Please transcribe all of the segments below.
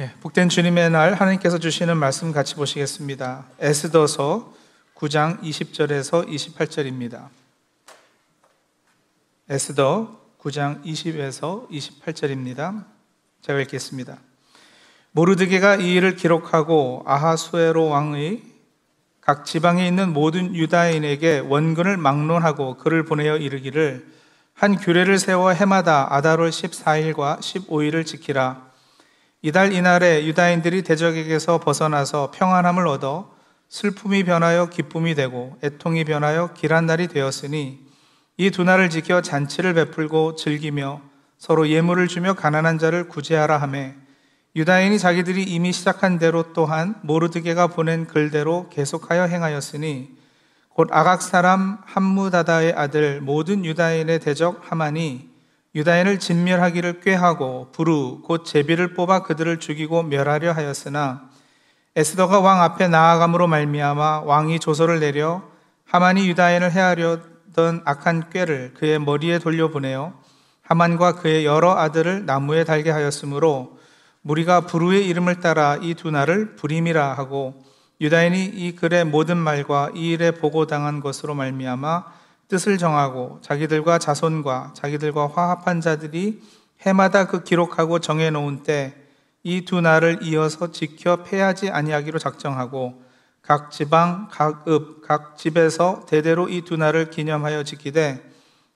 예, 복된 주님의 날 하나님께서 주시는 말씀 같이 보시겠습니다. 에스더서 9장 20절에서 28절입니다. 에스더 9장 20에서 28절입니다. 제가 읽겠습니다. 모르드게가 이 일을 기록하고 아하수에로 왕의 각 지방에 있는 모든 유다인에게 원근을 막론하고 그를 보내어 이르기를 한 규례를 세워 해마다 아다롤 14일과 15일을 지키라. 이달 이날에 유다인들이 대적에게서 벗어나서 평안함을 얻어 슬픔이 변하여 기쁨이 되고 애통이 변하여 길한 날이 되었으니 이 두 날을 지켜 잔치를 베풀고 즐기며 서로 예물을 주며 가난한 자를 구제하라 하매 유다인이 자기들이 이미 시작한 대로 또한 모르드게가 보낸 글대로 계속하여 행하였으니 곧 아각 사람 함무다다의 아들 모든 유다인의 대적 하만이 유다인을 진멸하기를 꾀하고 부르 곧 제비를 뽑아 그들을 죽이고 멸하려 하였으나 에스더가 왕 앞에 나아감으로 말미암아 왕이 조서를 내려 하만이 유다인을 해하려던 악한 꾀를 그의 머리에 돌려보내어 하만과 그의 여러 아들을 나무에 달게 하였으므로 무리가 부르의 이름을 따라 이 두 날을 불임이라 하고 유다인이 이 글의 모든 말과 이 일에 보고당한 것으로 말미암아 뜻을 정하고 자기들과 자손과 자기들과 화합한 자들이 해마다 그 기록하고 정해 놓은 때 이 두 날을 이어서 지켜 패하지 아니하기로 작정하고 각 지방, 각 읍, 각 집에서 대대로 이 두 날을 기념하여 지키되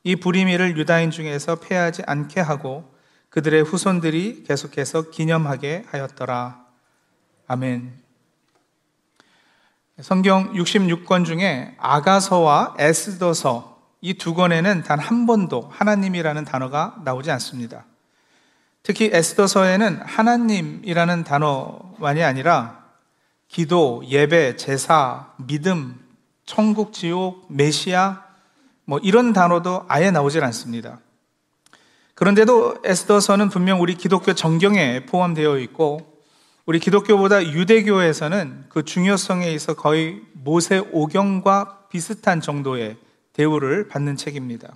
이 불임일을 유다인 중에서 패하지 않게 하고 그들의 후손들이 계속해서 기념하게 하였더라. 아멘. 성경 66권 중에 아가서와 에스더서 이 두 권에는 단 한 번도 하나님이라는 단어가 나오지 않습니다. 특히 에스더서에는 하나님이라는 단어만이 아니라 기도, 예배, 제사, 믿음, 천국, 지옥, 메시아 뭐 이런 단어도 아예 나오질 않습니다. 그런데도 에스더서는 분명 우리 기독교 정경에 포함되어 있고 우리 기독교보다 유대교에서는 그 중요성에 있어 거의 모세 오경과 비슷한 정도의 대우를 받는 책입니다.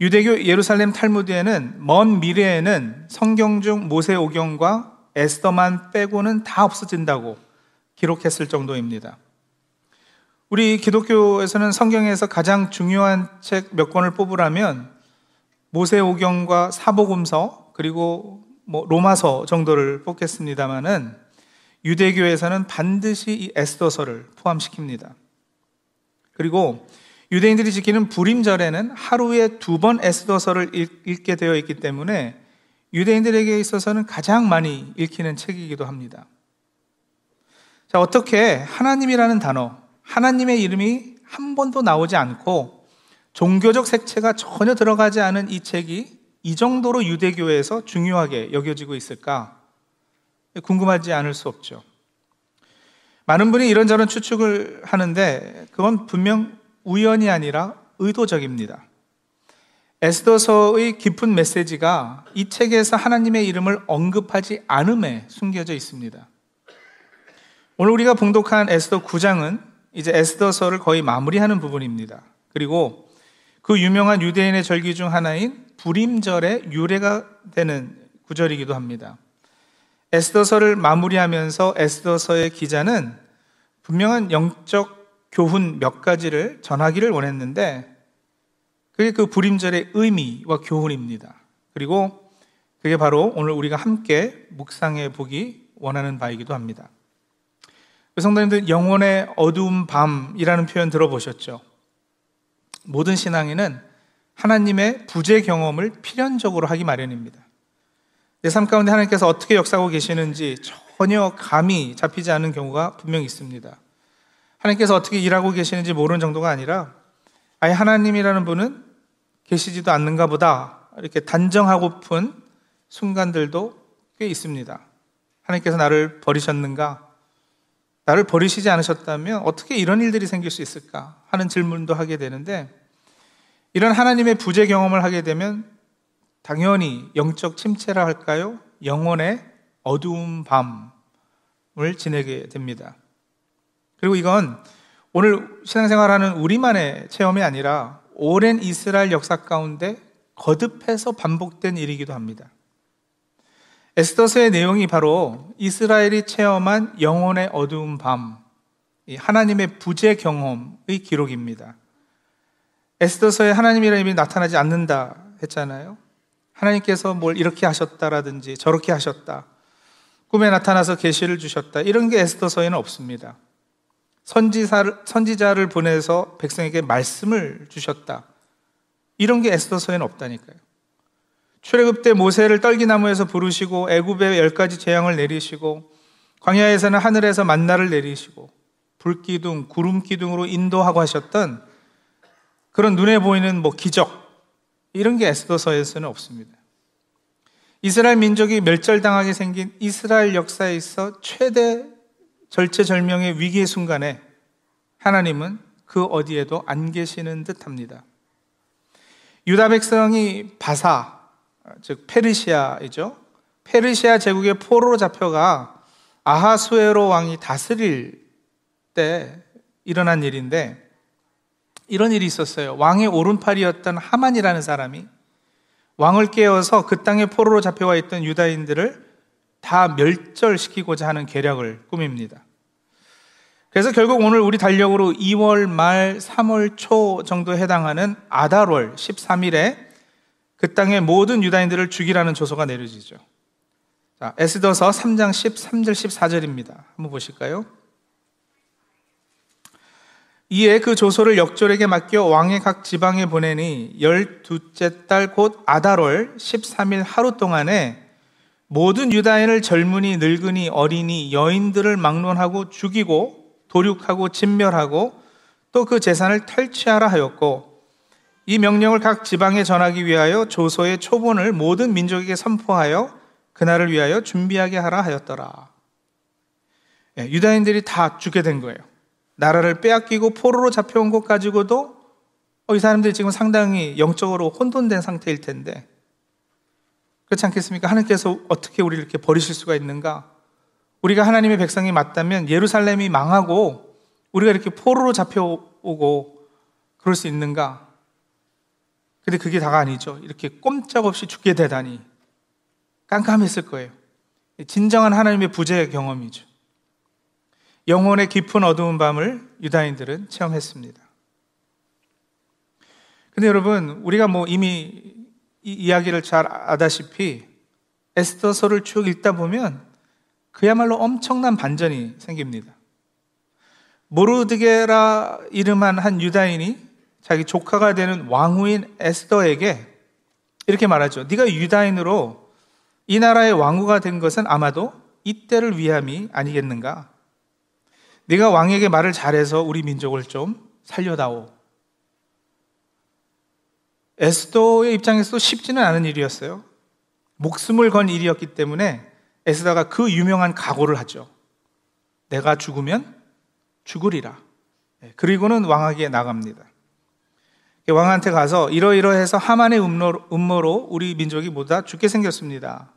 유대교 예루살렘 탈무드에는 먼 미래에는 성경 중 모세 오경과 에스더만 빼고는 다 없어진다고 기록했을 정도입니다. 우리 기독교에서는 성경에서 가장 중요한 책 몇 권을 뽑으라면 모세 오경과 사복음서 그리고 뭐 로마서 정도를 뽑겠습니다만은 유대교에서는 반드시 이 에스더서를 포함시킵니다. 그리고 유대인들이 지키는 불임절에는 하루에 두 번 에스더서를 읽게 되어 있기 때문에 유대인들에게 있어서는 가장 많이 읽히는 책이기도 합니다. 자, 어떻게 하나님이라는 단어, 하나님의 이름이 한 번도 나오지 않고 종교적 색채가 전혀 들어가지 않은 이 책이 이 정도로 유대교에서 중요하게 여겨지고 있을까? 궁금하지 않을 수 없죠. 많은 분이 이런저런 추측을 하는데 그건 분명 우연이 아니라 의도적입니다. 에스더서의 깊은 메시지가 이 책에서 하나님의 이름을 언급하지 않음에 숨겨져 있습니다. 오늘 우리가 봉독한 에스더 9장은 이제 에스더서를 거의 마무리하는 부분입니다. 그리고 그 유명한 유대인의 절기 중 하나인 불임절의 유래가 되는 구절이기도 합니다. 에스더서를 마무리하면서 에스더서의 기자는 분명한 영적 교훈 몇 가지를 전하기를 원했는데 그게 그 불임절의 의미와 교훈입니다. 그리고 그게 바로 오늘 우리가 함께 묵상해 보기 원하는 바이기도 합니다. 성도님들 영혼의 어두운 밤이라는 표현 들어보셨죠? 모든 신앙인은 하나님의 부재 경험을 필연적으로 하기 마련입니다. 내 삶 가운데 하나님께서 어떻게 역사하고 계시는지 전혀 감이 잡히지 않는 경우가 분명히 있습니다. 하나님께서 어떻게 일하고 계시는지 모르는 정도가 아니라 아예 하나님이라는 분은 계시지도 않는가 보다 이렇게 단정하고픈 순간들도 꽤 있습니다. 하나님께서 나를 버리셨는가? 나를 버리시지 않으셨다면 어떻게 이런 일들이 생길 수 있을까 하는 질문도 하게 되는데 이런 하나님의 부재 경험을 하게 되면 당연히 영적 침체라 할까요? 영혼의 어두운 밤을 지내게 됩니다. 그리고 이건 오늘 신앙생활하는 우리만의 체험이 아니라 오랜 이스라엘 역사 가운데 거듭해서 반복된 일이기도 합니다. 에스더서의 내용이 바로 이스라엘이 체험한 영혼의 어두운 밤, 하나님의 부재 경험의 기록입니다. 에스더서에 하나님이라는 이름이 나타나지 않는다 했잖아요. 하나님께서 뭘 이렇게 하셨다라든지 저렇게 하셨다. 꿈에 나타나서 계시를 주셨다. 이런 게 에스더서에는 없습니다. 선지사를, 선지자를 보내서 백성에게 말씀을 주셨다. 이런 게 에스더서에는 없다니까요. 출애굽 때 모세를 떨기나무에서 부르시고 애굽에 열 가지 재앙을 내리시고 광야에서는 하늘에서 만나를 내리시고 불기둥, 구름기둥으로 인도하고 하셨던 그런 눈에 보이는 뭐 기적 이런 게 에스더서에서는 없습니다. 이스라엘 민족이 멸절당하게 생긴 이스라엘 역사에 있어 최대 절체절명의 위기의 순간에 하나님은 그 어디에도 안 계시는 듯 합니다. 유다 백성이 바사, 즉 페르시아이죠. 페르시아 제국의 포로로 잡혀가 아하수에로 왕이 다스릴 때 일어난 일인데 이런 일이 있었어요. 왕의 오른팔이었던 하만이라는 사람이 왕을 깨워서 그 땅에 포로로 잡혀와 있던 유다인들을 다 멸절시키고자 하는 계략을 꾸밉니다. 그래서 결국 오늘 우리 달력으로 2월 말 3월 초 정도에 해당하는 아달월 13일에 그 땅의 모든 유다인들을 죽이라는 조서가 내려지죠. 자, 에스더서 3장 13절 14절입니다. 한번 보실까요? 이에 그 조소를 역졸에게 맡겨 왕의 각 지방에 보내니 열두째 달 곧 아달월 13일 하루 동안에 모든 유다인을 젊은이, 늙은이, 어린이, 여인들을 막론하고 죽이고 도륙하고 진멸하고 또 그 재산을 탈취하라 하였고 이 명령을 각 지방에 전하기 위하여 조소의 초본을 모든 민족에게 선포하여 그날을 위하여 준비하게 하라 하였더라. 예, 유다인들이 다 죽게 된 거예요. 나라를 빼앗기고 포로로 잡혀온 것 가지고도 어, 이 사람들이 지금 상당히 영적으로 혼돈된 상태일 텐데 그렇지 않겠습니까? 하나님께서 어떻게 우리를 이렇게 버리실 수가 있는가? 우리가 하나님의 백성이 맞다면 예루살렘이 망하고 우리가 이렇게 포로로 잡혀오고 그럴 수 있는가? 근데 그게 다가 아니죠. 이렇게 꼼짝없이 죽게 되다니 깜깜했을 거예요. 진정한 하나님의 부재의 경험이죠. 영혼의 깊은 어두운 밤을 유다인들은 체험했습니다. 근데 여러분, 우리가 뭐 이미 이 이야기를 잘 아다시피 에스더서를 쭉 읽다 보면 그야말로 엄청난 반전이 생깁니다. 모르드게라 이름한 한 유다인이 자기 조카가 되는 왕후인 에스더에게 이렇게 말하죠. 네가 유다인으로 이 나라의 왕후가 된 것은 아마도 이때를 위함이 아니겠는가? 네가 왕에게 말을 잘해서 우리 민족을 좀 살려다오. 에스더의 입장에서도 쉽지는 않은 일이었어요. 목숨을 건 일이었기 때문에 에스더가 그 유명한 각오를 하죠. 내가 죽으면 죽으리라. 네, 그리고는 왕에게 나갑니다. 왕한테 가서 이러이러해서 하만의 음모로 우리 민족이 모두 죽게 생겼습니다.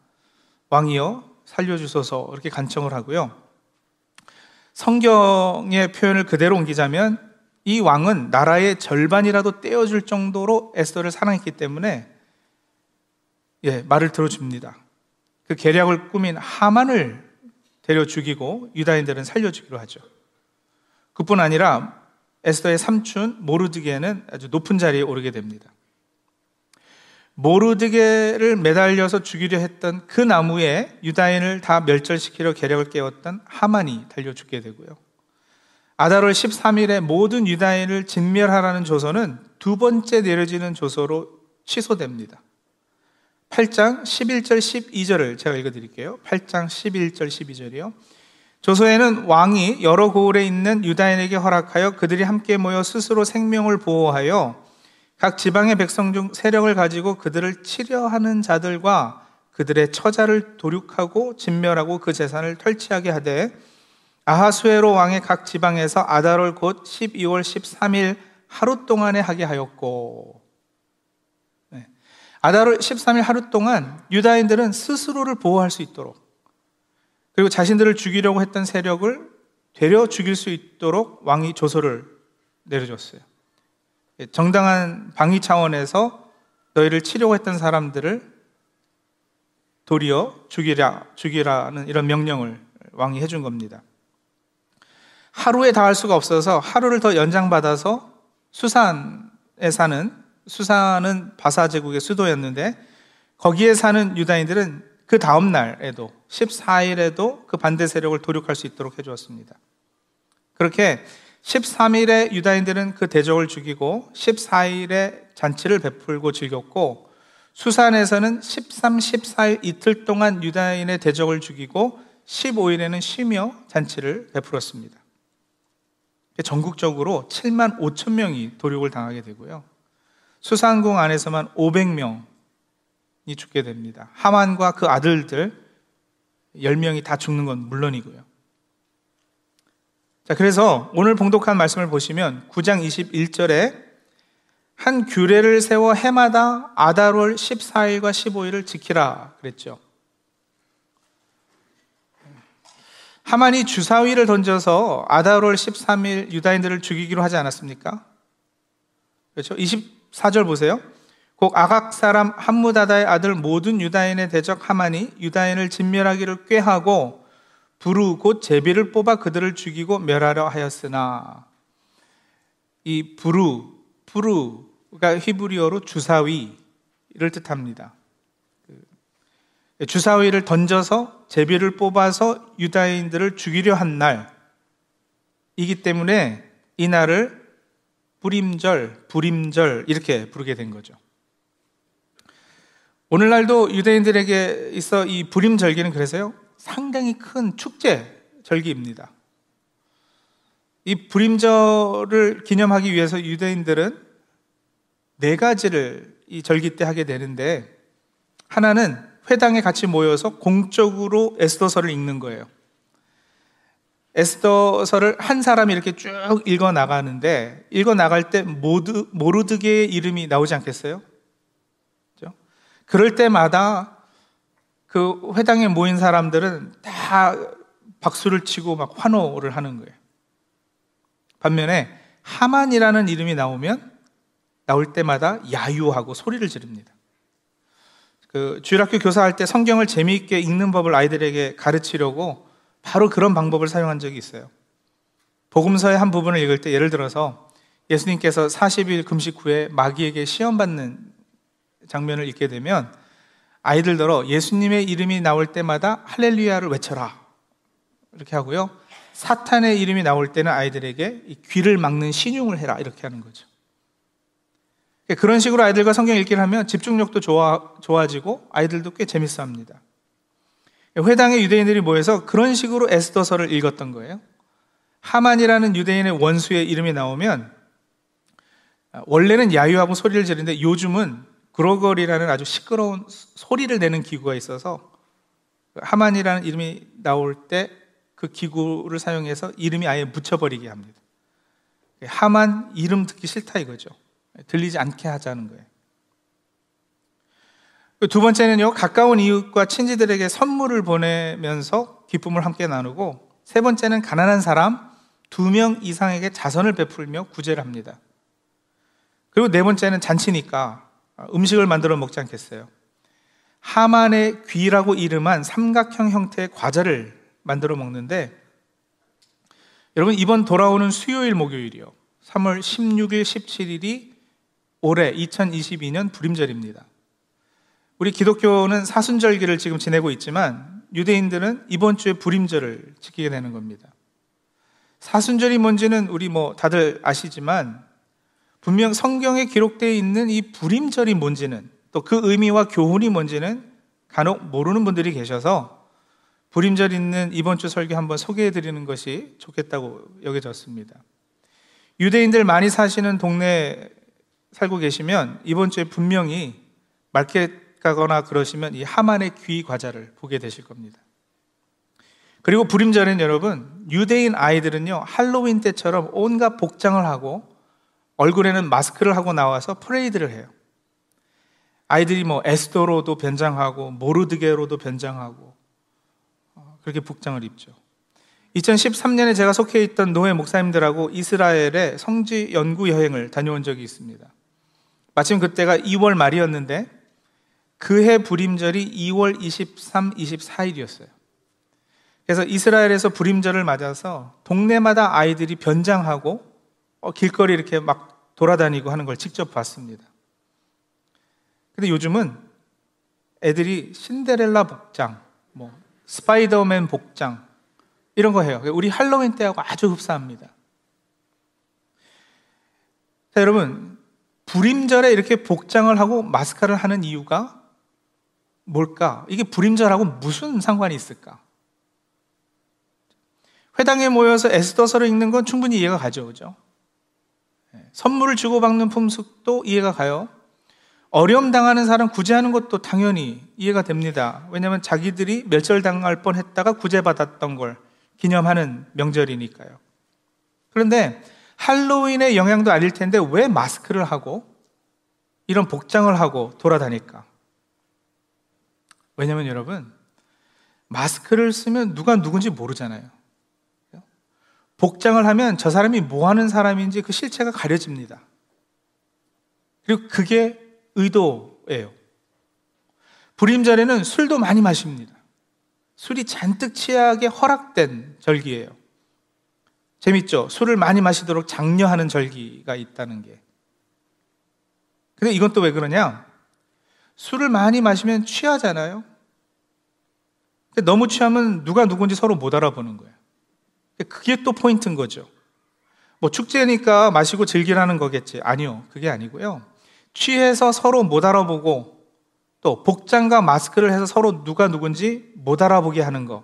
왕이여 살려주소서 이렇게 간청을 하고요. 성경의 표현을 그대로 옮기자면 이 왕은 나라의 절반이라도 떼어줄 정도로 에스더를 사랑했기 때문에 예, 말을 들어줍니다. 그 계략을 꾸민 하만을 데려 죽이고 유다인들은 살려주기로 하죠. 그뿐 아니라 에스더의 삼촌 모르드게는 아주 높은 자리에 오르게 됩니다. 모르드게를 매달려서 죽이려 했던 그 나무에 유다인을 다 멸절시키려 계략을 깨웠던 하만이 달려 죽게 되고요. 아달월 13일에 모든 유다인을 진멸하라는 조서는 두 번째 내려지는 조서로 취소됩니다. 8장 11절 12절을 제가 읽어 드릴게요. 8장 11절 12절이요. 조서에는 왕이 여러 고을에 있는 유다인에게 허락하여 그들이 함께 모여 스스로 생명을 보호하여 각 지방의 백성 중 세력을 가지고 그들을 치려하는 자들과 그들의 처자를 도륙하고 진멸하고 그 재산을 털치하게 하되 아하수에로 왕의 각 지방에서 아달월 곧 12월 13일 하루 동안에 하게 하였고 네. 아달월 13일 하루 동안 유다인들은 스스로를 보호할 수 있도록 그리고 자신들을 죽이려고 했던 세력을 되려 죽일 수 있도록 왕이 조서를 내려줬어요. 예, 정당한 방위 차원에서 너희를 치려고 했던 사람들을 도리어 죽이라, 죽이라는 이런 명령을 왕이 해준 겁니다. 하루에 다 할 수가 없어서 하루를 더 연장받아서 수산에 사는, 수산은 바사 제국의 수도였는데 거기에 사는 유다인들은 그 다음 날에도 14일에도 그 반대 세력을 도륙할 수 있도록 해주었습니다. 그렇게 13일에 유다인들은 그 대적을 죽이고 14일에 잔치를 베풀고 즐겼고 수산에서는 13, 14일 이틀 동안 유다인의 대적을 죽이고 15일에는 쉬며 잔치를 베풀었습니다. 전국적으로 7만 5천 명이 도륙을 당하게 되고요. 수산궁 안에서만 500명이 죽게 됩니다. 하만과 그 아들들 10명이 다 죽는 건 물론이고요. 자, 그래서 오늘 봉독한 말씀을 보시면 9장 21절에 한 규례를 세워 해마다 아달월 14일과 15일을 지키라 그랬죠. 하만이 주사위를 던져서 아달월 13일 유다인들을 죽이기로 하지 않았습니까? 그렇죠? 24절 보세요. 곡 아각 사람 함무다다의 아들 모든 유다인의 대적 하만이 유다인을 진멸하기를 꾀하고 부루 곧 제비를 뽑아 그들을 죽이고 멸하려 하였으나 이 부루 부루가 히브리어로 주사위를 뜻합니다. 그 주사위를 던져서 제비를 뽑아서 유다인들을 죽이려 한 날이기 때문에 이 날을 불임절, 불임절 이렇게 부르게 된 거죠. 오늘날도 유대인들에게 있어 이 불임 절기는 그래서요 상당히 큰 축제 절기입니다. 이 불임절을 기념하기 위해서 유대인들은 네 가지를 이 절기 때 하게 되는데 하나는 회당에 같이 모여서 공적으로 에스더서를 읽는 거예요. 에스더서를 한 사람이 이렇게 쭉 읽어 나가는데 읽어 나갈 때 모르드게의 이름이 나오지 않겠어요? 그럴 때마다 그 회당에 모인 사람들은 다 박수를 치고 막 환호를 하는 거예요. 반면에 하만이라는 이름이 나오면 나올 때마다 야유하고 소리를 지릅니다. 그 주일학교 교사할 때 성경을 재미있게 읽는 법을 아이들에게 가르치려고 바로 그런 방법을 사용한 적이 있어요. 복음서의 한 부분을 읽을 때 예를 들어서 예수님께서 40일 금식 후에 마귀에게 시험 받는 장면을 읽게 되면 아이들더러 예수님의 이름이 나올 때마다 할렐루야를 외쳐라. 이렇게 하고요. 사탄의 이름이 나올 때는 아이들에게 귀를 막는 신용을 해라. 이렇게 하는 거죠. 그런 식으로 아이들과 성경 읽기를 하면 집중력도 좋아, 좋아지고 아이들도 꽤 재밌어 합니다. 회당의 유대인들이 모여서 그런 식으로 에스더서를 읽었던 거예요. 하만이라는 유대인의 원수의 이름이 나오면 원래는 야유하고 소리를 지르는데 요즘은 그로걸이라는 아주 시끄러운 소리를 내는 기구가 있어서 하만이라는 이름이 나올 때 그 기구를 사용해서 이름이 아예 묻혀버리게 합니다. 하만 이름 듣기 싫다 이거죠. 들리지 않게 하자는 거예요. 두 번째는요, 가까운 이웃과 친지들에게 선물을 보내면서 기쁨을 함께 나누고, 세 번째는 가난한 사람 두 명 이상에게 자선을 베풀며 구제를 합니다. 그리고 네 번째는 잔치니까 음식을 만들어 먹지 않겠어요. 하만의 귀라고 이름한 삼각형 형태의 과자를 만들어 먹는데, 여러분, 이번 돌아오는 수요일, 목요일이요. 3월 16일, 17일이 올해 2022년 불임절입니다. 우리 기독교는 사순절기를 지금 지내고 있지만 유대인들은 이번 주에 불임절을 지키게 되는 겁니다. 사순절이 뭔지는 우리 뭐 다들 아시지만 분명 성경에 기록되어 있는 이 불임절이 뭔지는 또 그 의미와 교훈이 뭔지는 간혹 모르는 분들이 계셔서 불임절 있는 이번 주 설교 한번 소개해 드리는 것이 좋겠다고 여겨졌습니다. 유대인들 많이 사시는 동네 살고 계시면 이번 주에 분명히 마켓 가거나 그러시면 이 하만의 귀 과자를 보게 되실 겁니다. 그리고 불임절엔 여러분, 유대인 아이들은요, 할로윈 때처럼 온갖 복장을 하고 얼굴에는 마스크를 하고 나와서 프레이드를 해요. 아이들이 뭐 에스더로도 변장하고 모르드게로도 변장하고 어, 그렇게 복장을 입죠. 2013년에 제가 속해 있던 노예 목사님들하고 이스라엘에 성지 연구 여행을 다녀온 적이 있습니다. 마침 그때가 2월 말이었는데 그해 불임절이 2월 23, 24일이었어요. 그래서 이스라엘에서 불임절을 맞아서 동네마다 아이들이 변장하고 어, 길거리 이렇게 막 돌아다니고 하는 걸 직접 봤습니다. 근데 요즘은 애들이 신데렐라 복장, 뭐 스파이더맨 복장 이런 거 해요. 우리 할로윈 때하고 아주 흡사합니다. 자, 여러분 불임절에 이렇게 복장을 하고 마스카를 하는 이유가 뭘까? 이게 불임절하고 무슨 상관이 있을까? 회당에 모여서 에스더서를 읽는 건 충분히 이해가 가죠, 그죠? 예, 선물을 주고받는 품속도 이해가 가요. 어려움 당하는 사람 구제하는 것도 당연히 이해가 됩니다. 왜냐하면 자기들이 멸절당할 뻔 했다가 구제받았던 걸 기념하는 명절이니까요. 그런데 할로윈의 영향도 아닐 텐데 왜 마스크를 하고 이런 복장을 하고 돌아다닐까? 왜냐하면 여러분 마스크를 쓰면 누가 누군지 모르잖아요. 복장을 하면 저 사람이 뭐 하는 사람인지 그 실체가 가려집니다. 그리고 그게 의도예요. 불임절에는 술도 많이 마십니다. 술이 잔뜩 취하게 허락된 절기예요. 재밌죠? 술을 많이 마시도록 장려하는 절기가 있다는 게. 근데 이건 또 왜 그러냐? 술을 많이 마시면 취하잖아요. 근데 너무 취하면 누가 누군지 서로 못 알아보는 거예요. 그게 또 포인트인 거죠. 뭐 축제니까 마시고 즐기라는 거겠지. 아니요. 그게 아니고요. 취해서 서로 못 알아보고 또 복장과 마스크를 해서 서로 누가 누군지 못 알아보게 하는 거.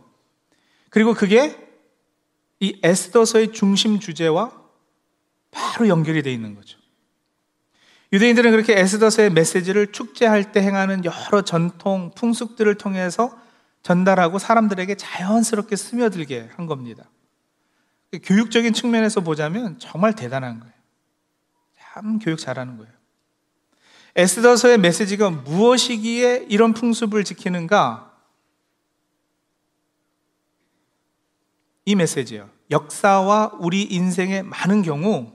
그리고 그게 이 에스더서의 중심 주제와 바로 연결이 되어 있는 거죠. 유대인들은 그렇게 에스더서의 메시지를 축제할 때 행하는 여러 전통, 풍습들을 통해서 전달하고 사람들에게 자연스럽게 스며들게 한 겁니다. 교육적인 측면에서 보자면 정말 대단한 거예요. 참 교육 잘하는 거예요. 에스더서의 메시지가 무엇이기에 이런 풍습을 지키는가? 이 메시지요. 역사와 우리 인생의 많은 경우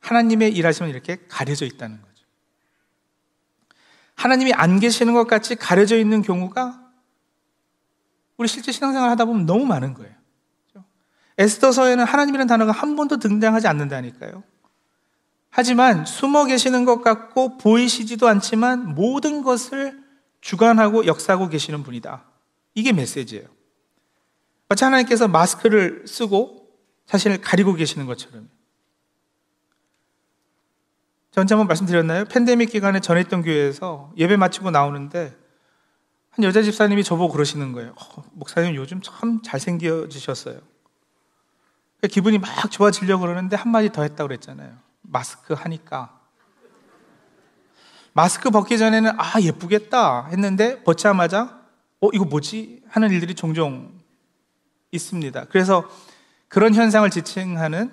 하나님의 일하심은 이렇게 가려져 있다는 거죠. 하나님이 안 계시는 것 같이 가려져 있는 경우가 우리 실제 신앙생활 하다 보면 너무 많은 거예요. 에스더서에는 하나님이라는 단어가 한 번도 등장하지 않는다니까요. 하지만 숨어 계시는 것 같고 보이시지도 않지만 모든 것을 주관하고 역사하고 계시는 분이다. 이게 메시지예요. 마치 하나님께서 마스크를 쓰고 자신을 가리고 계시는 것처럼. 전에 한번 말씀드렸나요? 팬데믹 기간에 전했던 교회에서 예배 마치고 나오는데 한 여자 집사님이 저보고 그러시는 거예요. 어, 목사님 요즘 참 잘생겨지셨어요. 기분이 막 좋아지려고 그러는데 한마디 더 했다고 그랬잖아요. 마스크 하니까. 마스크 벗기 전에는 아, 예쁘겠다 했는데 벗자마자 어, 이거 뭐지? 하는 일들이 종종 있습니다. 그래서 그런 현상을 지칭하는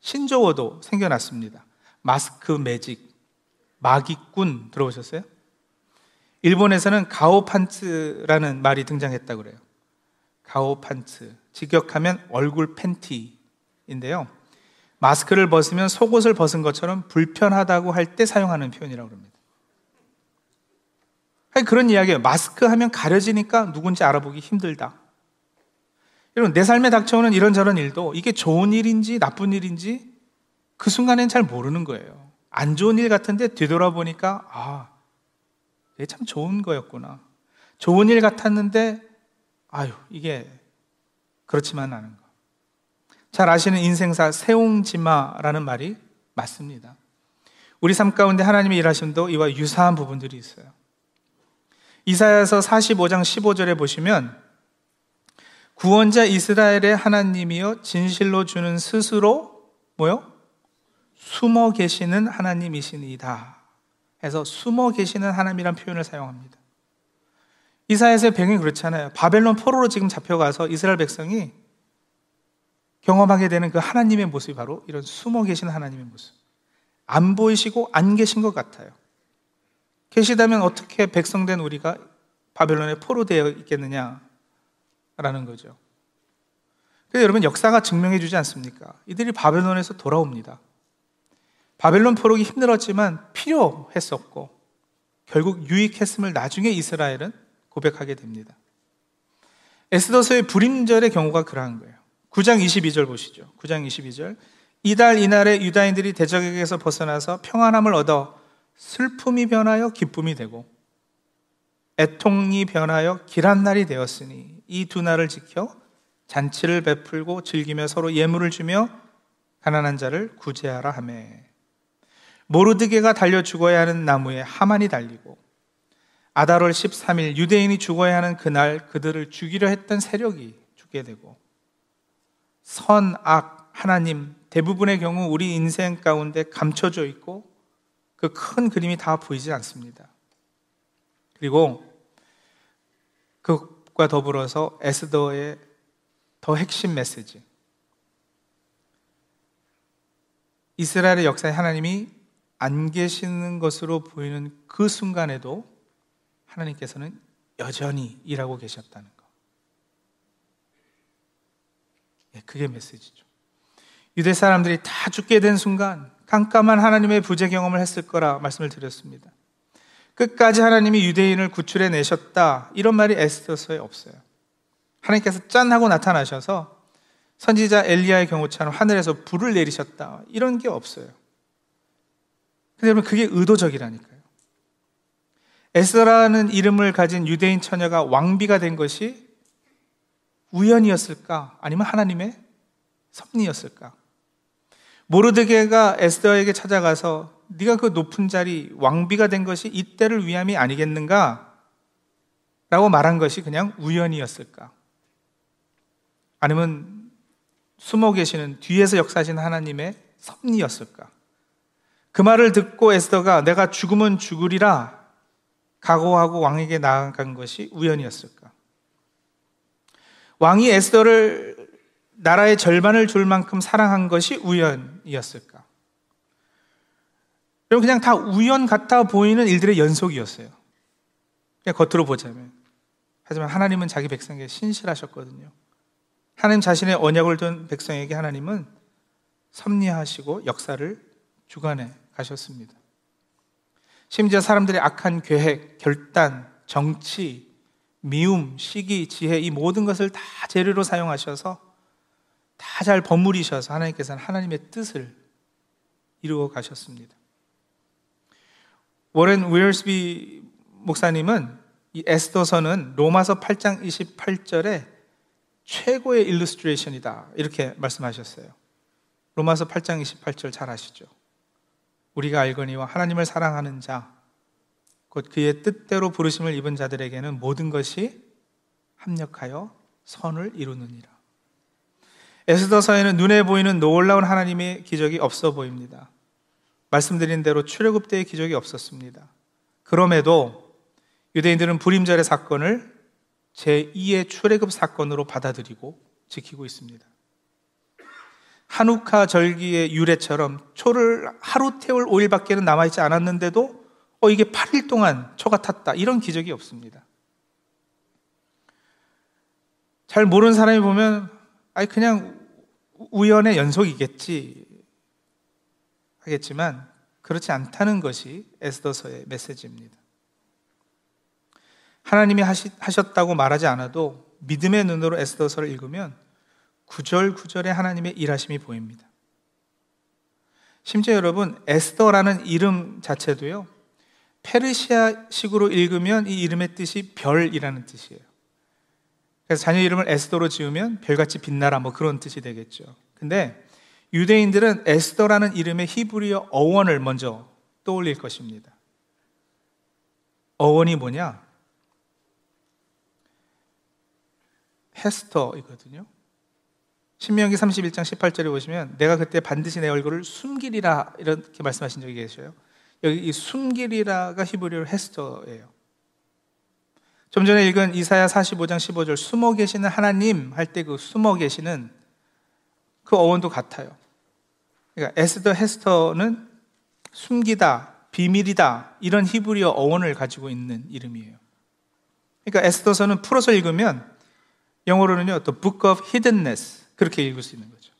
신조어도 생겨났습니다. 마스크 매직, 마기꾼 들어보셨어요? 일본에서는 가오판츠라는 말이 등장했다고 그래요. 가오판츠. 직역하면 얼굴 팬티 인데요. 마스크를 벗으면 속옷을 벗은 것처럼 불편하다고 할 때 사용하는 표현이라고 합니다. 그런 이야기예요. 마스크 하면 가려지니까 누군지 알아보기 힘들다. 여러분, 내 삶에 닥쳐오는 이런저런 일도 이게 좋은 일인지 나쁜 일인지 그 순간엔 잘 모르는 거예요. 안 좋은 일 같은데 되돌아보니까, 아, 이게 참 좋은 거였구나. 좋은 일 같았는데, 아유, 이게 그렇지만 않은 거. 잘 아시는 인생사 세옹지마라는 말이 맞습니다. 우리 삶 가운데 하나님의 일하심도 이와 유사한 부분들이 있어요. 이사야서 45장 15절에 보시면 구원자 이스라엘의 하나님이여 진실로 주는 스스로 뭐요? 숨어 계시는 하나님이시니다. 해서 숨어 계시는 하나님이란 표현을 사용합니다. 이사야서의 배경이 그렇잖아요. 바벨론 포로로 지금 잡혀가서 이스라엘 백성이 경험하게 되는 그 하나님의 모습이 바로 이런 숨어 계신 하나님의 모습. 안 보이시고 안 계신 것 같아요. 계시다면 어떻게 백성된 우리가 바벨론에 포로 되어 있겠느냐라는 거죠. 그래서 여러분 역사가 증명해 주지 않습니까? 이들이 바벨론에서 돌아옵니다. 바벨론 포로기 힘들었지만 필요했었고 결국 유익했음을 나중에 이스라엘은 고백하게 됩니다. 에스더서의 불임절의 경우가 그러한 거예요. 9장 22절 보시죠. 9장 22절. 이달 이날에 유다인들이 대적에게서 벗어나서 평안함을 얻어 슬픔이 변하여 기쁨이 되고 애통이 변하여 길한 날이 되었으니 이 두 날을 지켜 잔치를 베풀고 즐기며 서로 예물을 주며 가난한 자를 구제하라 하매 모르드게가 달려 죽어야 하는 나무에 하만이 달리고 아다롤 13일 유대인이 죽어야 하는 그날 그들을 죽이려 했던 세력이 죽게 되고 선, 악, 하나님 대부분의 경우 우리 인생 가운데 감춰져 있고 그 큰 그림이 다 보이지 않습니다. 그리고 그것과 더불어서 에스더의 더 핵심 메시지. 이스라엘의 역사에 하나님이 안 계시는 것으로 보이는 그 순간에도 하나님께서는 여전히 일하고 계셨다는 것. 예, 그게 메시지죠. 유대 사람들이 다 죽게 된 순간 깜깜한 하나님의 부재 경험을 했을 거라 말씀을 드렸습니다. 끝까지 하나님이 유대인을 구출해 내셨다. 이런 말이 에스더서에 없어요. 하나님께서 짠 하고 나타나셔서 선지자 엘리야의 경우처럼 하늘에서 불을 내리셨다. 이런 게 없어요. 근데 여러분 그게 의도적이라니까요. 에스라는 이름을 가진 유대인 처녀가 왕비가 된 것이 우연이었을까? 아니면 하나님의 섭리였을까? 모르드게가 에스더에게 찾아가서 네가 그 높은 자리 왕비가 된 것이 이때를 위함이 아니겠는가? 라고 말한 것이 그냥 우연이었을까? 아니면 숨어 계시는 뒤에서 역사하신 하나님의 섭리였을까? 그 말을 듣고 에스더가 내가 죽으면 죽으리라 각오하고 왕에게 나아간 것이 우연이었을까? 왕이 에스더를 나라의 절반을 줄 만큼 사랑한 것이 우연이었을까? 여러분, 그냥 다 우연 같아 보이는 일들의 연속이었어요. 그냥 겉으로 보자면. 하지만 하나님은 자기 백성에게 신실하셨거든요. 하나님 자신의 언약을 둔 백성에게 하나님은 섭리하시고 역사를 주관해 가셨습니다. 심지어 사람들의 악한 계획, 결단, 정치, 미움, 시기, 지혜 이 모든 것을 다 재료로 사용하셔서 다 잘 버무리셔서 하나님께서는 하나님의 뜻을 이루어 가셨습니다. 워렌 윌스비 목사님은 이 에스더서는 로마서 8장 28절에 최고의 일루스트레이션이다. 이렇게 말씀하셨어요. 로마서 8장 28절 잘 아시죠? 우리가 알거니와 하나님을 사랑하는 자, 곧 그의 뜻대로 부르심을 입은 자들에게는 모든 것이 합력하여 선을 이루느니라. 에스더서에는 눈에 보이는 놀라운 하나님의 기적이 없어 보입니다. 말씀드린 대로 출애굽 때의 기적이 없었습니다. 그럼에도 유대인들은 불임절의 사건을 제2의 출애굽 사건으로 받아들이고 지키고 있습니다. 한우카 절기의 유래처럼 초를 하루 태울 5일밖에는 남아있지 않았는데도 어, 이게 8일 동안 초가 탔다. 이런 기적이 없습니다. 잘 모르는 사람이 보면, 아니, 그냥 우연의 연속이겠지. 하겠지만 그렇지 않다는 것이 에스더서의 메시지입니다. 하나님이 하셨다고 말하지 않아도 믿음의 눈으로 에스더서를 읽으면 구절구절에 하나님의 일하심이 보입니다. 심지어 여러분, 에스더라는 이름 자체도요, 페르시아식으로 읽으면 이 이름의 뜻이 별이라는 뜻이에요. 그래서 자녀 이름을 에스더로 지으면 별같이 빛나라 뭐 그런 뜻이 되겠죠. 근데 유대인들은 에스더라는 이름의 히브리어 어원을 먼저 떠올릴 것입니다. 어원이 뭐냐? 헤스터이거든요. 신명기 31장 18절에 보시면 내가 그때 반드시 내 얼굴을 숨기리라 이렇게 말씀하신 적이 계셔요. 여기 이 숨기리라가 히브리어로 헤스터예요. 좀 전에 읽은 이사야 45장 15절 숨어 계시는 하나님 할 때 그 숨어 계시는 그 어원도 같아요. 그러니까 에스더 헤스터는 숨기다, 비밀이다 이런 히브리어 어원을 가지고 있는 이름이에요. 그러니까 에스더서는 풀어서 읽으면 영어로는요, The Book of Hiddenness 그렇게 읽을 수 있는 거죠.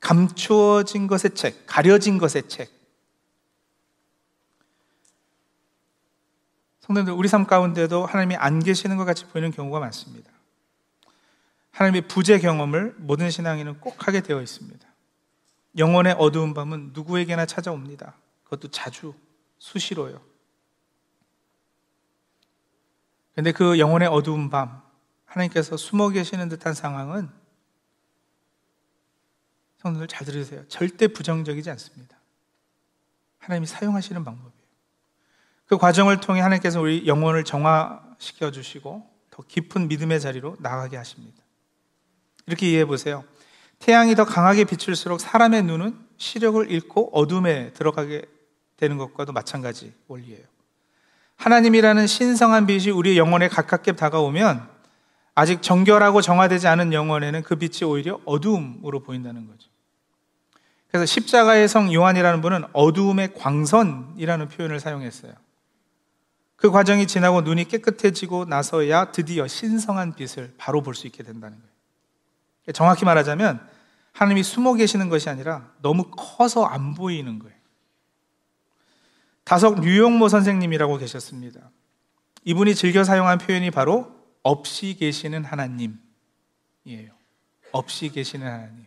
감추어진 것의 책, 가려진 것의 책. 성도들 우리 삶 가운데도 하나님이 안 계시는 것 같이 보이는 경우가 많습니다. 하나님의 부재 경험을 모든 신앙인은 꼭 하게 되어 있습니다. 영혼의 어두운 밤은 누구에게나 찾아옵니다. 그것도 자주, 수시로요. 근데 그 영혼의 어두운 밤, 하나님께서 숨어 계시는 듯한 상황은 성도들 잘 들으세요. 절대 부정적이지 않습니다. 하나님이 사용하시는 방법이에요. 그 과정을 통해 하나님께서 우리 영혼을 정화시켜 주시고 더 깊은 믿음의 자리로 나가게 하십니다. 이렇게 이해해 보세요. 태양이 더 강하게 비출수록 사람의 눈은 시력을 잃고 어둠에 들어가게 되는 것과도 마찬가지 원리예요. 하나님이라는 신성한 빛이 우리 영혼에 가깝게 다가오면 아직 정결하고 정화되지 않은 영혼에는 그 빛이 오히려 어두움으로 보인다는 거죠. 그래서 십자가의 성 요한이라는 분은 어두움의 광선이라는 표현을 사용했어요. 그 과정이 지나고 눈이 깨끗해지고 나서야 드디어 신성한 빛을 바로 볼 수 있게 된다는 거예요. 정확히 말하자면 하나님이 숨어 계시는 것이 아니라 너무 커서 안 보이는 거예요. 다석 류용모 선생님이라고 계셨습니다. 이분이 즐겨 사용한 표현이 바로 없이 계시는 하나님이에요. 없이 계시는 하나님.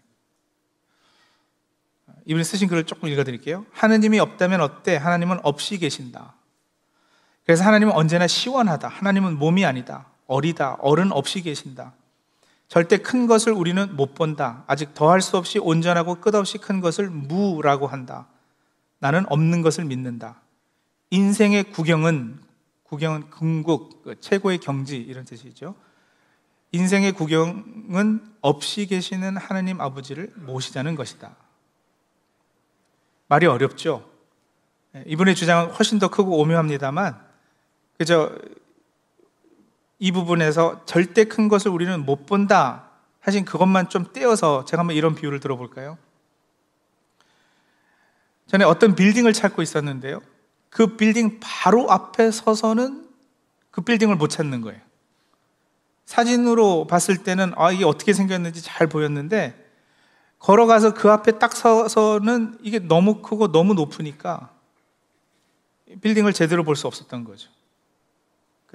이분이 쓰신 글을 조금 읽어드릴게요. 하나님이 없다면 어때? 하나님은 없이 계신다. 그래서 하나님은 언제나 시원하다. 하나님은 몸이 아니다. 어리다. 어른 없이 계신다. 절대 큰 것을 우리는 못 본다. 아직 더할 수 없이 온전하고 끝없이 큰 것을 무라고 한다. 나는 없는 것을 믿는다. 인생의 구경은 구경은 궁극, 그 최고의 경지 이런 뜻이죠. 인생의 구경은 없이 계시는 하나님 아버지를 모시자는 것이다. 말이 어렵죠. 예, 이분의 주장은 훨씬 더 크고 오묘합니다만, 그저 이 부분에서 절대 큰 것을 우리는 못 본다 하신 그것만 좀 떼어서 제가 한번 이런 비유를 들어볼까요? 전에 어떤 빌딩을 찾고 있었는데요. 그 빌딩 바로 앞에 서서는 그 빌딩을 못 찾는 거예요. 사진으로 봤을 때는 아, 이게 어떻게 생겼는지 잘 보였는데 걸어가서 그 앞에 딱 서서는 이게 너무 크고 너무 높으니까 빌딩을 제대로 볼 수 없었던 거죠.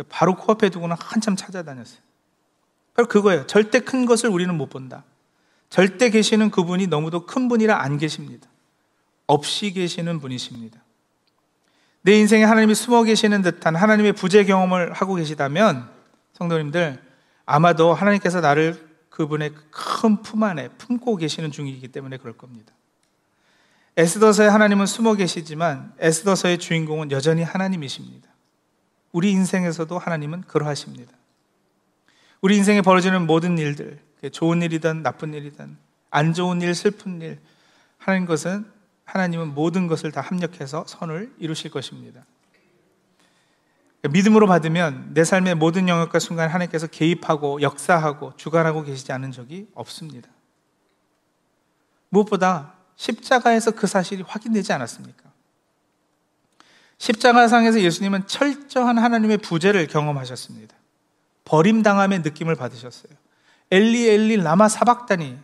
바로 코앞에 두고는 한참 찾아다녔어요. 바로 그거예요. 절대 큰 것을 우리는 못 본다. 절대 계시는 그분이 너무도 큰 분이라 안 계십니다. 없이 계시는 분이십니다. 내 인생에 하나님이 숨어 계시는 듯한 하나님의 부재 경험을 하고 계시다면 성도님들 아마도 하나님께서 나를 그분의 큰 품 안에 품고 계시는 중이기 때문에 그럴 겁니다. 에스더서에 하나님은 숨어 계시지만 에스더서의 주인공은 여전히 하나님이십니다. 우리 인생에서도 하나님은 그러하십니다. 우리 인생에 벌어지는 모든 일들, 좋은 일이든 나쁜 일이든 안 좋은 일, 슬픈 일, 하는 것은 하나님은 모든 것을 다 합력해서 선을 이루실 것입니다. 믿음으로 받으면 내 삶의 모든 영역과 순간 하나님께서 개입하고 역사하고 주관하고 계시지 않은 적이 없습니다. 무엇보다 십자가에서 그 사실이 확인되지 않았습니까? 십자가상에서 예수님은 철저한 하나님의 부재를 경험하셨습니다. 버림당함의 느낌을 받으셨어요. 엘리 엘리 라마 사박다니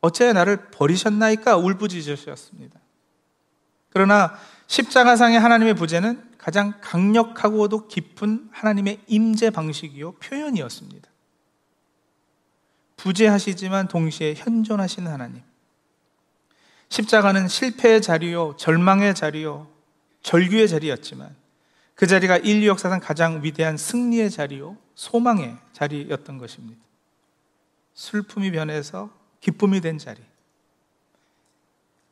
어째 나를 버리셨나이까 울부짖으셨습니다. 그러나 십자가상의 하나님의 부재는 가장 강력하고도 깊은 하나님의 임재 방식이요 표현이었습니다. 부재하시지만 동시에 현존하시는 하나님. 십자가는 실패의 자리요, 절망의 자리요, 절규의 자리였지만 그 자리가 인류 역사상 가장 위대한 승리의 자리요, 소망의 자리였던 것입니다. 슬픔이 변해서 기쁨이 된 자리.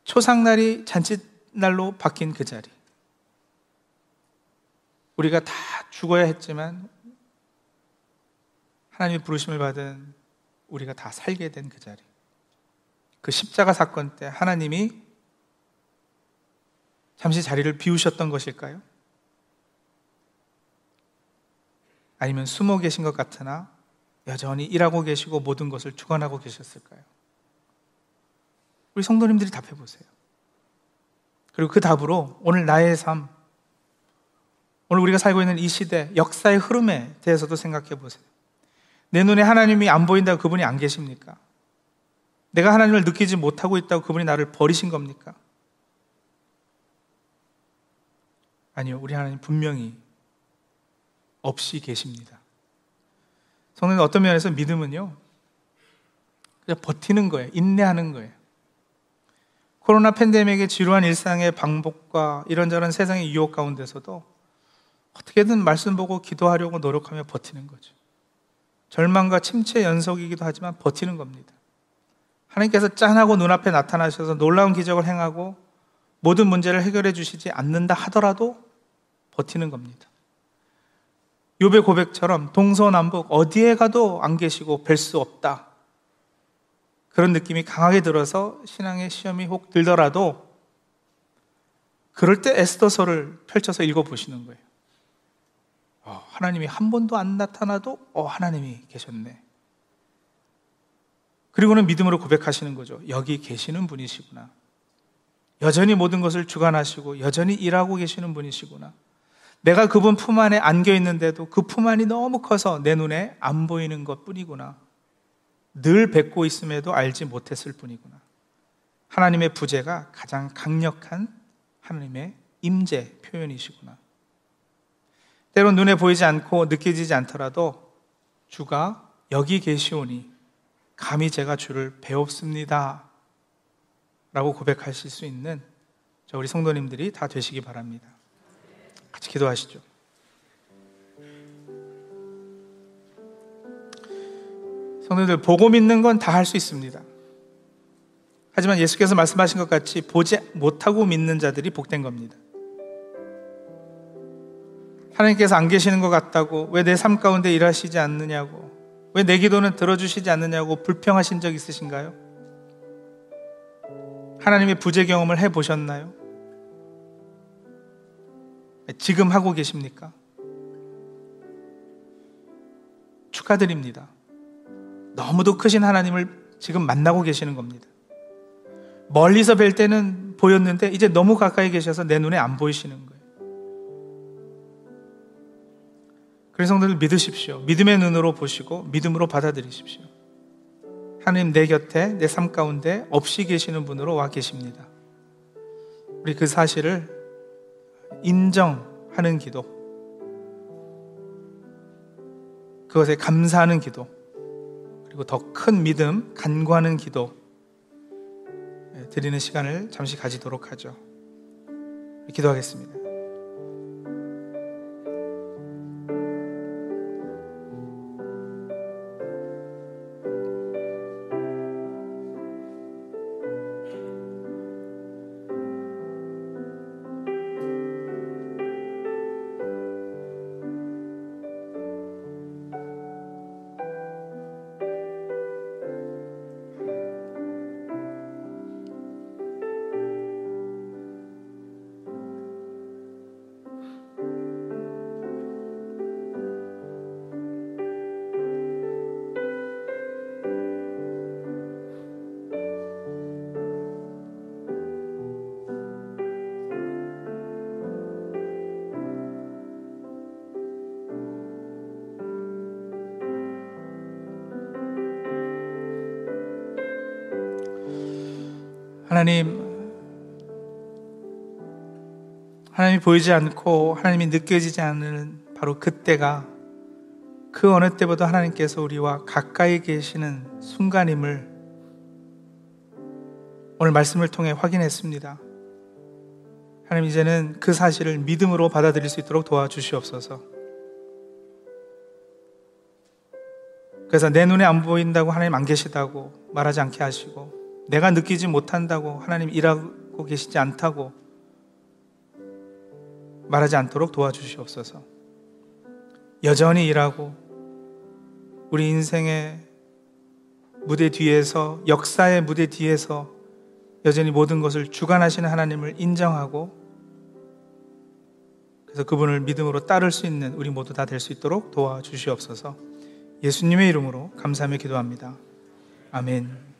초상날이 잔칫날로 바뀐 그 자리. 우리가 다 죽어야 했지만 하나님의 부르심을 받은 우리가 다 살게 된 그 자리. 그 십자가 사건 때 하나님이 잠시 자리를 비우셨던 것일까요? 아니면 숨어 계신 것 같으나 여전히 일하고 계시고 모든 것을 주관하고 계셨을까요? 우리 성도님들이 답해 보세요. 그리고 그 답으로 오늘 나의 삶, 오늘 우리가 살고 있는 이 시대, 역사의 흐름에 대해서도 생각해 보세요. 내 눈에 하나님이 안 보인다고 그분이 안 계십니까? 내가 하나님을 느끼지 못하고 있다고 그분이 나를 버리신 겁니까? 아니요, 우리 하나님 분명히 없이 계십니다. 성도님 어떤 면에서 믿음은요, 그냥 버티는 거예요. 인내하는 거예요. 코로나 팬데믹의 지루한 일상의 방법과 이런저런 세상의 유혹 가운데서도 어떻게든 말씀 보고 기도하려고 노력하며 버티는 거죠. 절망과 침체 연속이기도 하지만 버티는 겁니다. 하나님께서 짠하고 눈앞에 나타나셔서 놀라운 기적을 행하고 모든 문제를 해결해 주시지 않는다 하더라도 버티는 겁니다. 욥의 고백처럼 동서남북 어디에 가도 안 계시고 뵐 수 없다. 그런 느낌이 강하게 들어서 신앙의 시험이 혹 들더라도 그럴 때 에스더서를 펼쳐서 읽어 보시는 거예요. 어, 하나님이 한 번도 안 나타나도 어, 하나님이 계셨네. 그리고는 믿음으로 고백하시는 거죠. 여기 계시는 분이시구나. 여전히 모든 것을 주관하시고 여전히 일하고 계시는 분이시구나. 내가 그분 품 안에 안겨 있는데도 그 품 안이 너무 커서 내 눈에 안 보이는 것 뿐이구나. 늘 뵙고 있음에도 알지 못했을 뿐이구나. 하나님의 부재가 가장 강력한 하나님의 임재 표현이시구나. 때론 눈에 보이지 않고 느껴지지 않더라도 주가 여기 계시오니 감히 제가 주를 배웁습니다. 라고 고백하실 수 있는 저 우리 성도님들이 다 되시기 바랍니다. 같이 기도하시죠. 성도들 보고 믿는 건 다 할 수 있습니다. 하지만 예수께서 말씀하신 것 같이 보지 못하고 믿는 자들이 복된 겁니다. 하나님께서 안 계시는 것 같다고 왜 내 삶 가운데 일하시지 않느냐고 왜 내 기도는 들어주시지 않느냐고 불평하신 적 있으신가요? 하나님의 부재 경험을 해 보셨나요? 지금 하고 계십니까? 축하드립니다. 너무도 크신 하나님을 지금 만나고 계시는 겁니다. 멀리서 뵐 때는 보였는데 이제 너무 가까이 계셔서 내 눈에 안 보이시는 거예요. 그래서 성도들 믿으십시오. 믿음의 눈으로 보시고 믿음으로 받아들이십시오. 하나님 내 곁에 내 삶 가운데 없이 계시는 분으로 와 계십니다. 우리 그 사실을 인정하는 기도, 그것에 감사하는 기도, 그리고 더 큰 믿음, 간구하는 기도 드리는 시간을 잠시 가지도록 하죠. 기도하겠습니다. 하나님, 하나님이 보이지 않고 하나님이 느껴지지 않는 바로 그때가 그 어느 때보다 하나님께서 우리와 가까이 계시는 순간임을 오늘 말씀을 통해 확인했습니다. 하나님 이제는 그 사실을 믿음으로 받아들일 수 있도록 도와주시옵소서. 그래서 내 눈에 안 보인다고 하나님 안 계시다고 말하지 않게 하시고 내가 느끼지 못한다고 하나님 일하고 계시지 않다고 말하지 않도록 도와주시옵소서. 여전히 일하고 우리 인생의 무대 뒤에서 역사의 무대 뒤에서 여전히 모든 것을 주관하시는 하나님을 인정하고 그래서 그분을 믿음으로 따를 수 있는 우리 모두 다 될 수 있도록 도와주시옵소서. 예수님의 이름으로 감사하며 기도합니다. 아멘.